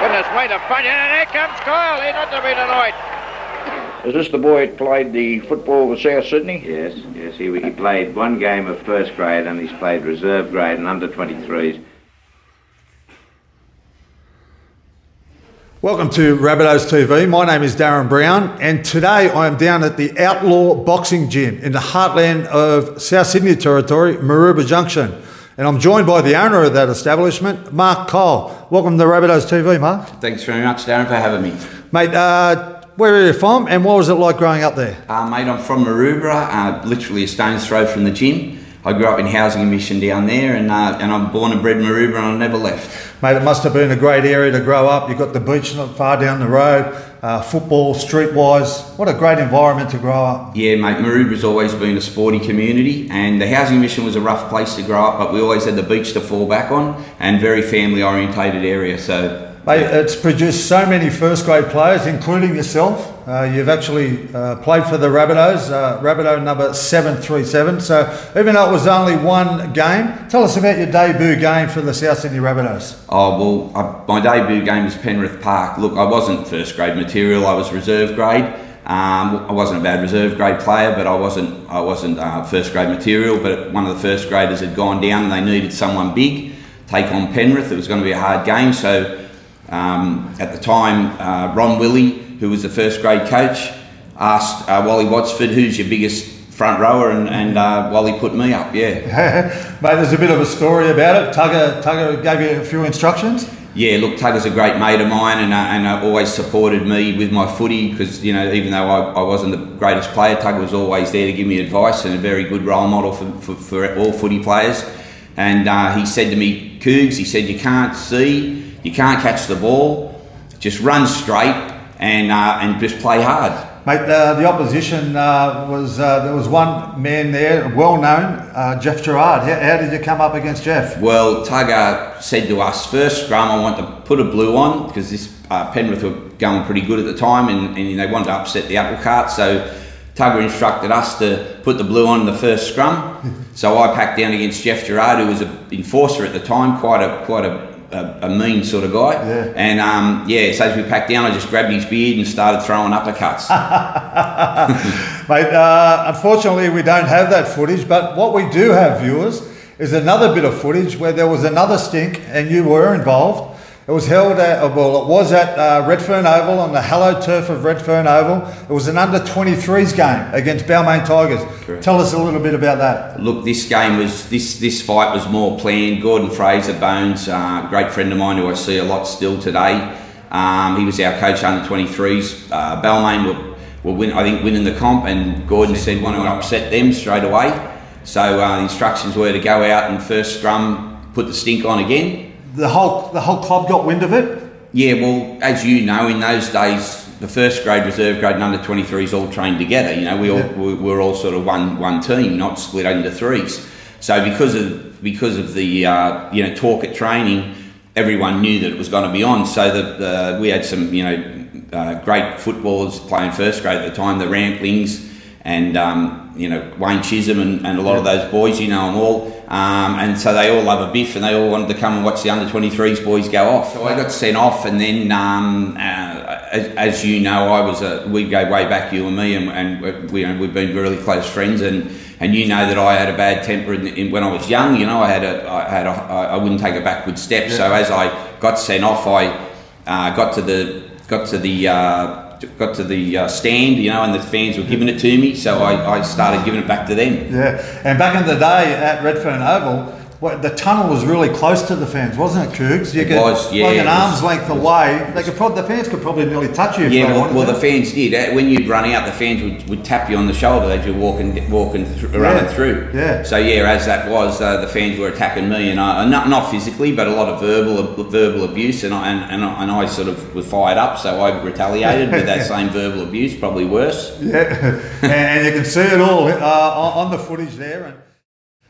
Goodness, wait a front, and here comes Kyle. He's not to be denied. Is this the boy that played the football with South Sydney? Yes, yes. He, he played one game of first grade and he's played reserve grade and under 23s. Welcome to Rabbitohs TV. My name is Darren Brown, and today I am down at the Outlaw Boxing Gym in the heartland of South Sydney Territory, Maroubra Junction. And I'm joined by the owner of that establishment, Mark Cole. Welcome to Rabbitohs TV, Mark. Thanks very much, Darren, for having me. Mate, uh, where are you from, and what was it like growing up there? Uh, mate, I'm from Maroubra, uh, literally a stone's throw from the gym. I grew up in housing mission down there, and uh, and I'm born and bred Maroubra, and I never left. Mate, it must have been a great area to grow up. You've got the beach not far down the road, uh, football, streetwise. What a great environment to grow up. Yeah, mate, Maroubra's always been a sporty community, and the housing mission was a rough place to grow up, but we always had the beach to fall back on, and very family orientated area. So Mate, it's produced so many first grade players, including yourself. Uh, you've actually uh, played for the Rabbitohs, uh, Rabbitoh number 737. So even though it was only one game, tell us about your debut game for the South Sydney Rabbitohs. Oh, well, I, my debut game was Penrith Park. Look, I wasn't first grade material, I was reserve grade. Um, I wasn't a bad reserve grade player, but I wasn't I wasn't uh, first grade material. But one of the first graders had gone down, and they needed someone big take on Penrith. It was going to be a hard game, so um, at the time, uh, Ron Willie, who was the first grade coach, asked uh, Wally Watsford, "Who's your biggest front rower?" And, and uh, Wally put me up. Yeah, mate. There's a bit of a story about it. Tugger, Tugger gave you a few instructions. Yeah, look, Tugger's a great mate of mine, and uh, and uh, always supported me with my footy because you know even though I, I wasn't the greatest player, Tugger was always there to give me advice and a very good role model for, for, for all footy players. And uh, he said to me, Cougs, he said, you can't see you can't catch the ball. Just run straight and uh, and just play hard. Mate, uh, the opposition uh, was uh, there was one man there, well known, uh, Geoff Gerard. How, how, did you come up against Geoff? Well, Tugger said to us first scrum, I want to put a blue on because this uh, Penrith were going pretty good at the time, and, and they wanted to upset the apple cart. So Tugger instructed us to put the blue on in the first scrum. so I packed down against Geoff Gerard, who was an enforcer at the time, quite a quite a a, a, mean sort of guy. Yeah. And um, yeah, so as we packed down, I just grabbed his beard and started throwing uppercuts. Mate, uh, unfortunately, we don't have that footage, but what we do have, viewers, is another bit of footage where there was another stink and you were involved. It was held at, well, it was at uh, Redfern Oval on the hallowed turf of Redfern Oval. It was an under 23s game against Balmain Tigers. Correct. Tell us a little bit about that. Look, this game was, this, this fight was more planned. Gordon Fraser Bones, uh, great friend of mine who I see a lot still today. Um, he was our coach under 23s. Uh, Balmain were, were win, I think winning the comp, and Gordon said, "Want to upset them straight away?" So uh, the instructions were to go out and first scrum, put the stink on again, the whole the whole club got wind of it. Yeah, well, as you know, in those days, the first grade, reserve grade, and under 23s all trained together. You know, we all yeah. we were all sort of one one team, not split into threes. So because of because of the uh, you know talk at training, everyone knew that it was going to be on. So that we had some you know uh, great footballers playing first grade at the time, the Ramplings and um, you know Wayne Chisholm and, and a lot yeah. of those boys, you know them all. Um, and so they all love a biff, and they all wanted to come and watch the under 23s boys go off. So I got sent off, and then um, uh, as, as, you know, I was a, we go way back, you and me, and, and we, we've been really close friends, and. And you know that I had a bad temper in, in, when I was young. You know, I had a, I had a, I wouldn't take a backward step. Yeah. So as I got sent off, I uh, got to the got to the uh, got to the uh, stand, you know, and the fans were giving it to me, so I, I started giving it back to them. Yeah, and back in the day at Redfern Oval, well, the tunnel was really close to the fans, wasn't it, Cougs? You it could, was, yeah. Like an arm's length away. They could probably, the fans could probably nearly touch you. yeah, well, well the fans did. When you'd run out, the fans would, would tap you on the shoulder as you're walking, walking, th- yeah. running through. Yeah. So yeah, as that was, uh, the fans were attacking me, and I, not not physically, but a lot of verbal verbal abuse, and I, and, and, I, and I sort of was fired up, so I retaliated with that same verbal abuse, probably worse. Yeah, and, and, you can see it all uh, on the footage there. And,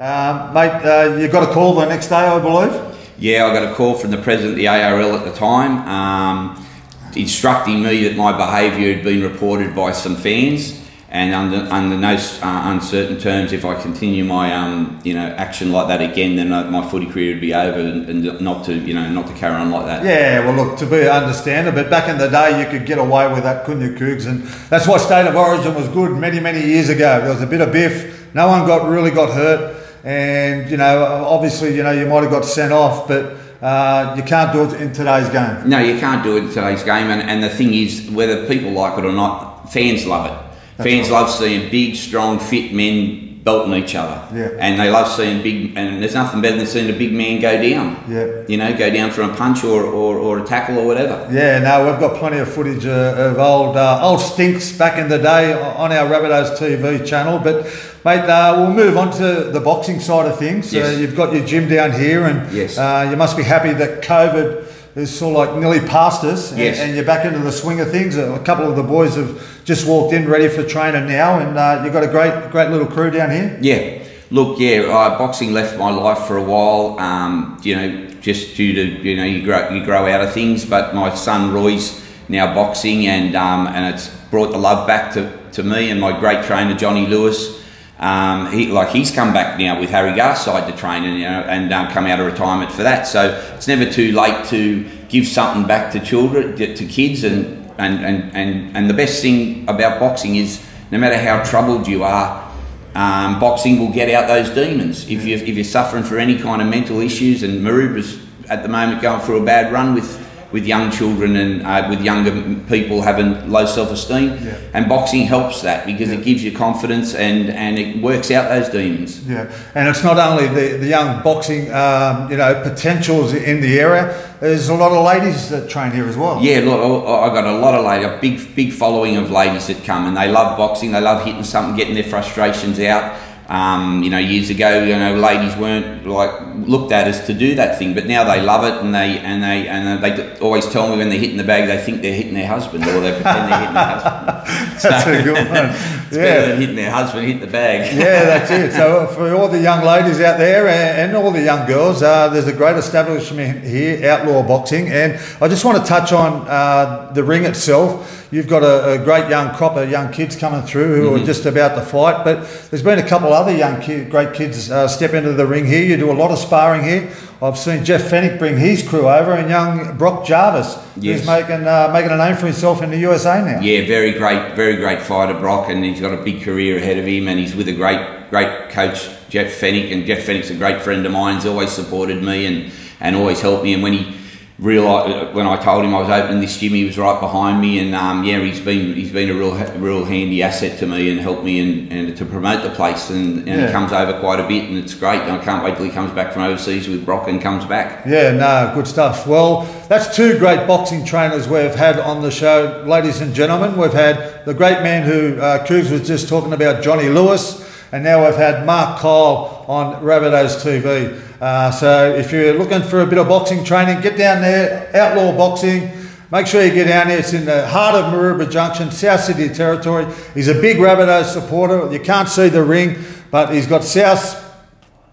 um, mate, uh, you got a call the next day, I believe. Yeah, I got a call from the president of the ARL at the time, um, instructing me that my behaviour had been reported by some fans, And under, under no uh, uncertain terms, if I continue my um, you know action like that again, then my footy career would be over, and, and not to you know not to carry on like that. Yeah, well, look, to be understandable, but back in the day, you could get away with that, couldn't you, Cougs? And that's why State of Origin was good many, many years ago. There was a bit of biff. No one got really got hurt, and you know, obviously, you know, you might have got sent off, but uh, you can't do it in today's game. No, you can't do it in today's game, and, and the thing is, whether people like it or not, fans love it. That's fans right. love seeing big, strong, fit men belting each other. Yeah. And they love seeing big, and there's nothing better than seeing a big man go down. Yeah. You know, go down for a punch or, or, or a tackle or whatever. Yeah, no, we've got plenty of footage uh, of old uh, old stinks back in the day on our Rabbitohs TV channel. But mate, uh, we'll move on to the boxing side of things. Yes. Uh, you've got your gym down here, and Yes. uh, you must be happy that COVID is sort of like nearly past us, and, Yes. and you're back into the swing of things. A couple of the boys have just walked in, ready for training now, and uh, you've got a great great little crew down here. Yeah. Look, yeah, uh, boxing left my life for a while. Um, you know, just due to you know you grow you grow out of things. But my son Roy's now boxing, and um, and it's brought the love back to, to me and my great trainer Johnny Lewis. Um, he like he's come back now with Harry Garside to train and you know and um, come out of retirement for that. So it's never too late to give something back to children, to kids, and and, and, and, and the best thing about boxing is no matter how troubled you are, um, boxing will get out those demons. If you if you're suffering for any kind of mental issues, and Maroubra's at the moment going through a bad run with with young children and uh, with younger people having low self esteem, Yeah. and boxing helps that because it gives you confidence and and it works out those demons. Yeah, and it's not only the, the young boxing, um, you know, potentials in the area. There's a lot of ladies that train here as well. Yeah, look, I I got a lot of ladies, a big, big following of ladies that come, and they love boxing. They love hitting something, getting their frustrations out. Um, you know, years ago, you know, ladies weren't like looked at as to do that thing, but now they love it, and they and they and they always tell me when they're hitting the bag, they think they're hitting their husband, or they pretend they're hitting their husband. That's a good one. it's Yeah. better than hitting their husband, hit the bag. yeah, that's it. So for all the young ladies out there and, and all the young girls, uh, there's a great establishment here, Outlaw Boxing, and I just want to touch on uh, the ring itself. You've got a, a great young crop of young kids coming through who are just about to fight, but there's been a couple other young ki- great kids uh, step into the ring here. You do a lot of sparring here. I've seen Jeff Fenech bring his crew over, and young Brock Jarvis, Yes. who's making uh, making a name for himself in the USA now. Yeah, very great, very great fighter, Brock, and he's got a big career ahead of him, and he's with a great, great coach, Jeff Fenech, and Jeff Fenech's a great friend of mine. He's always supported me and, and always helped me. And when he realised, when I told him I was opening this gym, he was right behind me, and um, yeah, he's been he's been a real, real handy asset to me and helped me and, and to promote the place. And, and Yeah. he comes over quite a bit, and it's great. And I can't wait till he comes back from overseas with Brock and comes back. Yeah, no, good stuff. Well, that's two great boxing trainers we've had on the show, ladies and gentlemen. We've had the great man who uh, Cougs was just talking about, Johnny Lewis, and now we've had Mark Kyle on Rabbitohs TV. Uh, so if you're looking for a bit of boxing training, get down there, Outlaw Boxing. Make sure you get down there. It's in the heart of Maroubra Junction, South Sydney Territory. He's a big Rabbitohs supporter. You can't see the ring, but he's got South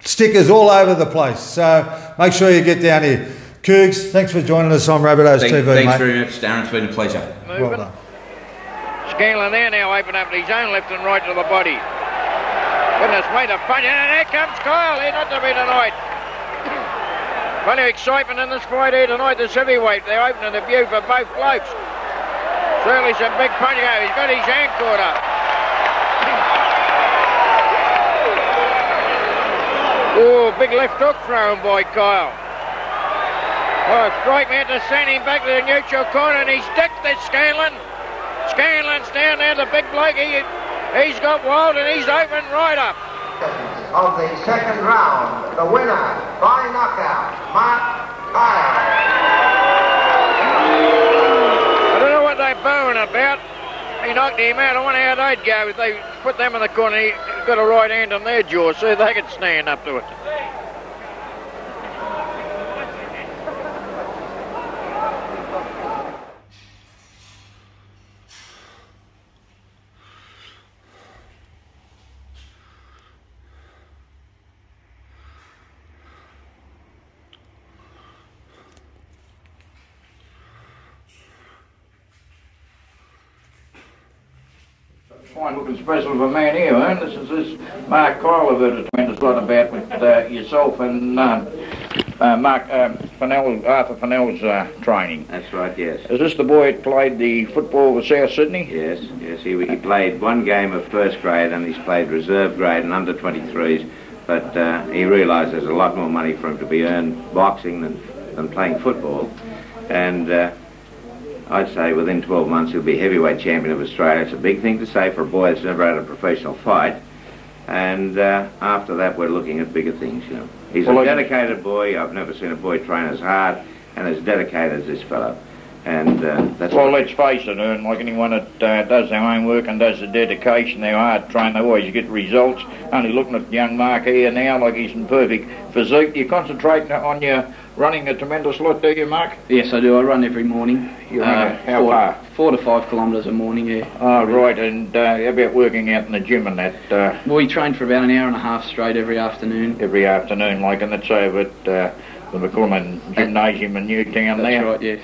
stickers all over the place. So make sure you get down here. Cougs, thanks for joining us on Rabbitohs Thank- TV, thanks mate. very much, Darren. It's been a pleasure. well Moving. done. Scanlon there now open up his own left and right to the body. Goodness, wait a punch, and there comes Kyle, here not to be denied. Plenty of excitement in this fight here tonight, this heavyweight. They're opening the view for both blokes. Certainly some big punch. Oh, He's got his hand caught up. Oh, big left hook thrown by Kyle. Oh, strike man to send him back to the neutral corner, and he's dicked this Scanlon. Scanlon's down there, the big bloke. He, he's got wild, and he's open right up. of the second round. The winner by knockout, Mark Kyle. I don't know what they're booing about. He knocked him out. I wonder how they'd go if they put them in the corner. He's got a right hand on their jaw, so they could stand up to it. Fine looking specimen of a man here, and this is this Mark Kyle I've heard a tremendous lot about with uh, yourself and um, uh, Mark um, Fennell, Arthur Fennell's uh, training. That's right, yes. Is this the boy that played the football for South Sydney? Yes, yes. He, he played one game of first grade and he's played reserve grade and under 23s. But uh, he realised there's a lot more money for him to be earned boxing than, than playing football. And uh, I'd say within 12 months he'll be heavyweight champion of Australia. It's a big thing to say for a boy that's never had a professional fight. And uh, after that, we're looking at bigger things, you know. He's Well, a dedicated boy. I've never seen a boy train as hard and as dedicated as this fellow. And uh, that's Well, let's face it, Ern, like anyone that uh, does their own work and does the dedication, their hard train, they always get results. Only looking at young Mark here now, like he's in perfect physique. you're concentrating on your running a tremendous lot, do you, Mark? Yes, I do. I run every morning. You run Uh, how four, far? Four to five kilometres a morning, yeah. Oh, right, and uh, how about working out in the gym and that uh, We train for about an hour and a half straight every afternoon. every afternoon, like, and that's over at uh, the McCullum Gymnasium in Newtown That's there? That's right, yes.